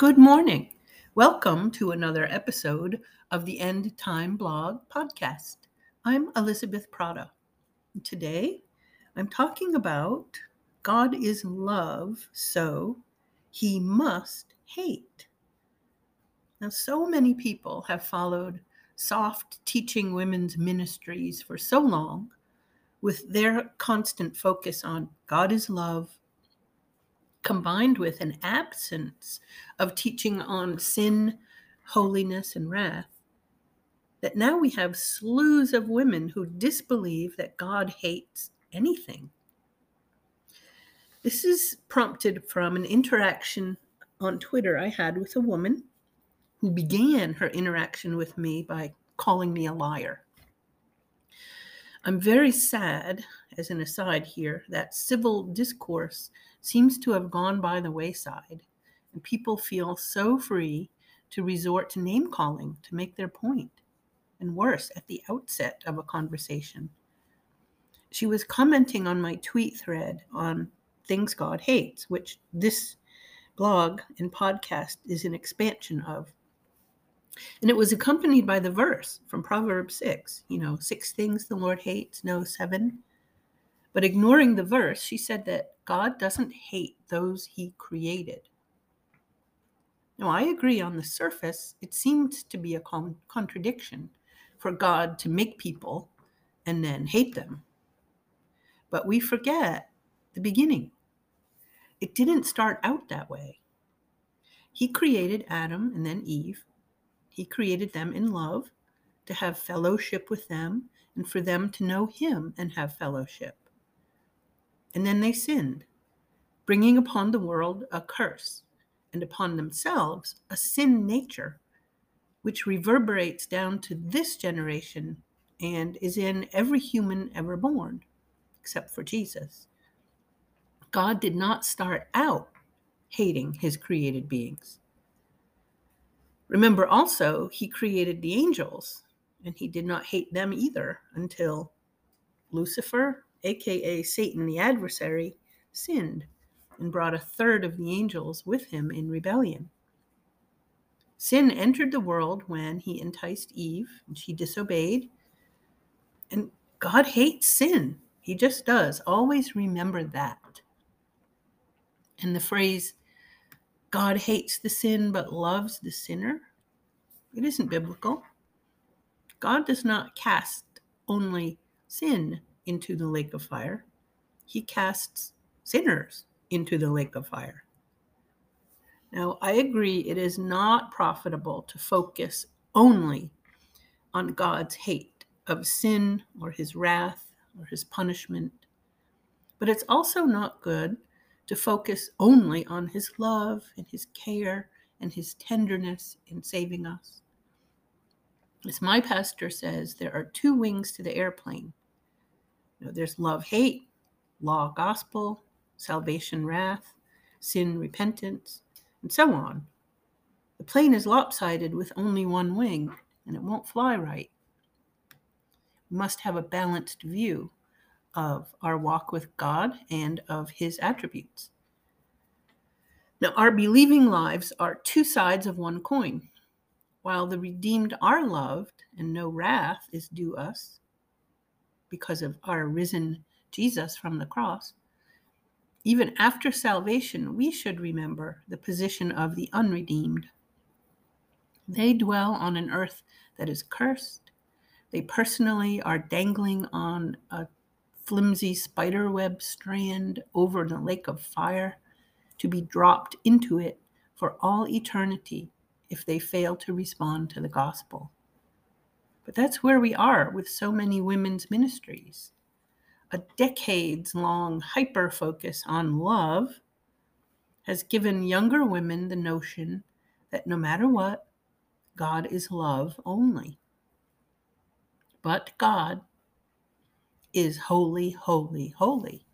Good morning. Welcome to another episode of the End Time Blog podcast. I'm Elizabeth Prata. Today, I'm talking about God is love, so he must hate. Now, so many people have followed soft teaching women's ministries for so long with their constant focus on God is love, combined with an absence of teaching on sin, holiness, and wrath, that now we have slews of women who disbelieve that God hates anything. This is prompted from an interaction on Twitter I had with a woman who began her interaction with me by calling me a liar. I'm very sad, as an aside here, that civil discourse seems to have gone by the wayside, and people feel so free to resort to name calling to make their point, and worse, at the outset of a conversation. She was commenting on my tweet thread on things God hates, which this blog and podcast is an expansion of. And it was accompanied by the verse from Proverbs 6, you know, six things the Lord hates, no, seven. But ignoring the verse, she said that God doesn't hate those he created. Now, I agree on the surface, it seems to be a con- contradiction for God to make people and then hate them. But we forget the beginning. It didn't start out that way. He created Adam and then Eve he created them in love to have fellowship with them and for them to know Him and have fellowship. And then they sinned, bringing upon the world a curse and upon themselves a sin nature, which reverberates down to this generation and is in every human ever born, except for Jesus. God did not start out hating his created beings. Remember also, he created the angels, and he did not hate them either until Lucifer, aka Satan the adversary, sinned and brought a third of the angels with him in rebellion. Sin entered the world when he enticed Eve and she disobeyed. And God hates sin. He just does. Always remember that. And the phrase, God hates the sin but loves the sinner. It isn't biblical. God does not cast only sin into the lake of fire, He casts sinners into the lake of fire. Now, I agree it is not profitable to focus only on God's hate of sin or his wrath or his punishment, but it's also not good to focus only on his love and his care and his tenderness in saving us. As my pastor says, there are two wings to the airplane. You know, there's love, hate, law, gospel, salvation, wrath, sin, repentance, and so on. The plane is lopsided with only one wing, and it won't fly right. We must have a balanced view of our walk with God and of his attributes. Now, our believing lives are two sides of one coin. While the redeemed are loved and no wrath is due us because of our risen Jesus from the cross, even after salvation, we should remember the position of the unredeemed. They dwell on an earth that is cursed. They personally are dangling on a flimsy spiderweb strand over the lake of fire to be dropped into it for all eternity if they fail to respond to the gospel. But that's where we are with so many women's ministries. A decades long hyper focus on love has given younger women the notion that no matter what, God is love only. But God is holy, holy, holy.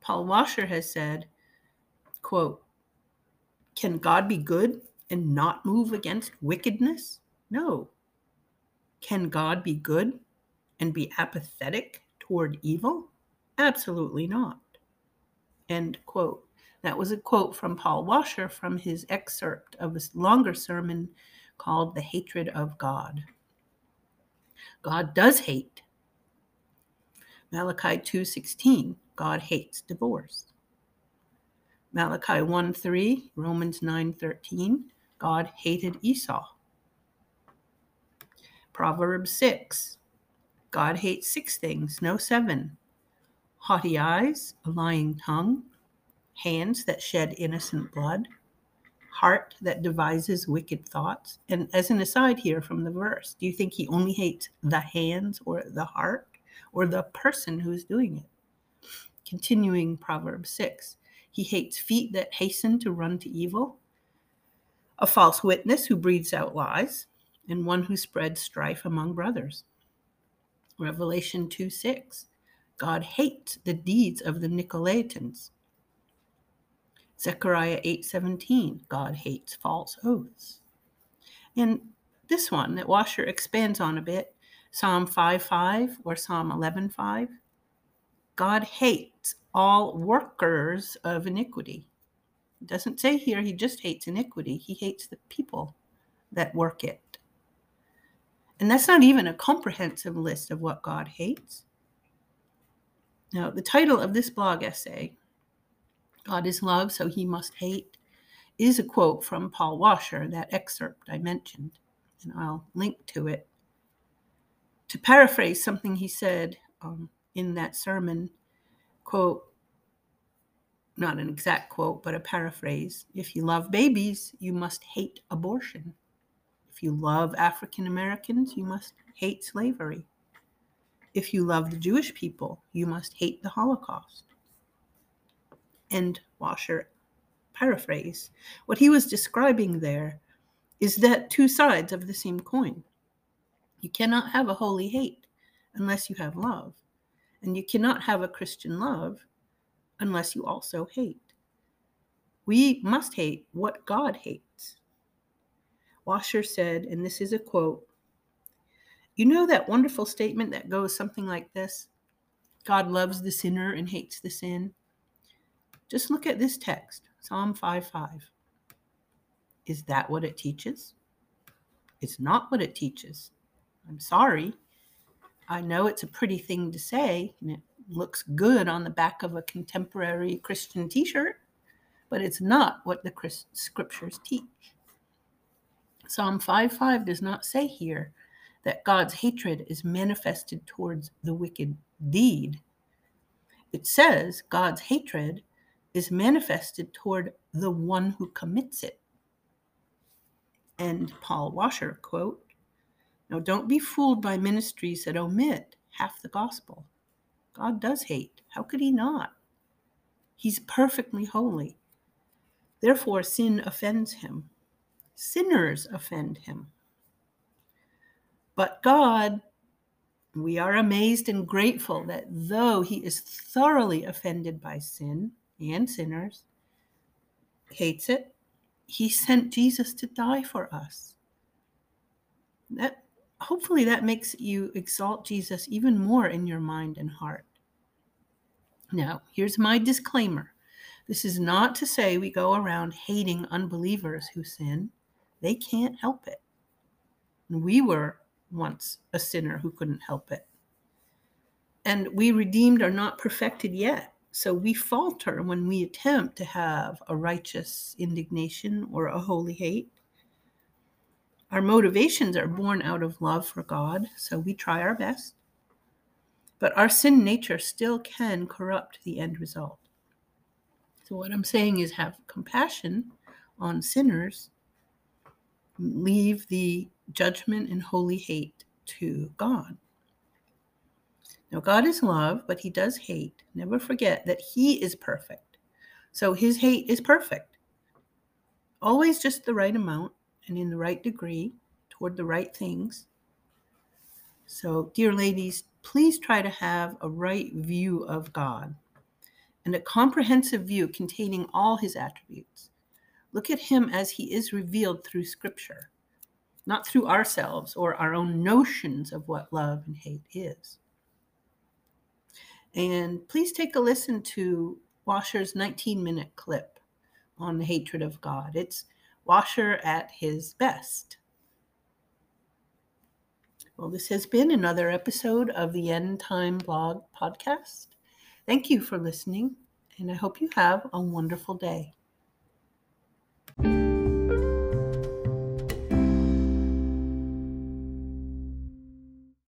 Paul Washer has said, quote, Can God be good and not move against wickedness? No. Can God be good and be apathetic toward evil? Absolutely not. End quote. That was a quote from Paul Washer from his excerpt of a longer sermon called The Hatred of God. God does hate. Malachi 2:16, God hates divorce. Malachi 1:3, Romans 9:13, God hated Esau. Proverbs 6, God hates six things, no seven haughty eyes, a lying tongue, hands that shed innocent blood, heart that devises wicked thoughts. And as an aside here from the verse, do you think he only hates the hands or the heart or the person who's doing it? Continuing Proverbs 6, he hates feet that hasten to run to evil, a false witness who breathes out lies, and one who spreads strife among brothers. Revelation 2 6. God hates the deeds of the Nicolaitans. Zechariah 8:17, God hates false oaths. And this one that Washer expands on a bit, Psalm 5:5 or Psalm 11:5, God hates all workers of iniquity. It doesn't say here he just hates iniquity, he hates the people that work it. And that's not even a comprehensive list of what God hates. Now, the title of this blog essay, God is Love, So He Must Hate, is a quote from Paul Washer, that excerpt I mentioned, and I'll link to it. To paraphrase something he said um, in that sermon, quote, not an exact quote, but a paraphrase if you love babies, you must hate abortion. If you love African Americans, you must hate slavery. If you love the Jewish people, you must hate the Holocaust. End Washer paraphrase. What he was describing there is that two sides of the same coin. You cannot have a holy hate unless you have love. And you cannot have a Christian love unless you also hate. We must hate what God hates. Washer said, and this is a quote You know that wonderful statement that goes something like this God loves the sinner and hates the sin? Just look at this text, Psalm 5 5. Is that what it teaches? It's not what it teaches. I'm sorry. I know it's a pretty thing to say, and it looks good on the back of a contemporary Christian t shirt, but it's not what the scriptures teach. Psalm 5:5 does not say here that God's hatred is manifested towards the wicked deed. It says God's hatred is manifested toward the one who commits it. And Paul Washer quote, Now don't be fooled by ministries that omit half the gospel. God does hate. How could he not? He's perfectly holy. Therefore, sin offends him sinners offend him. But God, we are amazed and grateful that though he is thoroughly offended by sin and sinners, hates it, he sent Jesus to die for us. That hopefully that makes you exalt Jesus even more in your mind and heart. Now, here's my disclaimer. This is not to say we go around hating unbelievers who sin. They can't help it. We were once a sinner who couldn't help it. And we redeemed are not perfected yet. So we falter when we attempt to have a righteous indignation or a holy hate. Our motivations are born out of love for God, so we try our best. But our sin nature still can corrupt the end result. So, what I'm saying is have compassion on sinners leave the judgment and holy hate to God. Now, God is love, but he does hate. Never forget that he is perfect. So his hate is perfect. Always just the right amount and in the right degree toward the right things. So, dear ladies, please try to have a right view of God and a comprehensive view containing all his attributes. Look at him as he is revealed through Scripture, not through ourselves or our own notions of what love and hate is. And please take a listen to Washer's 19 minute clip on the hatred of God. It's Washer at his best. Well, this has been another episode of the End Time Blog podcast. Thank you for listening, and I hope you have a wonderful day.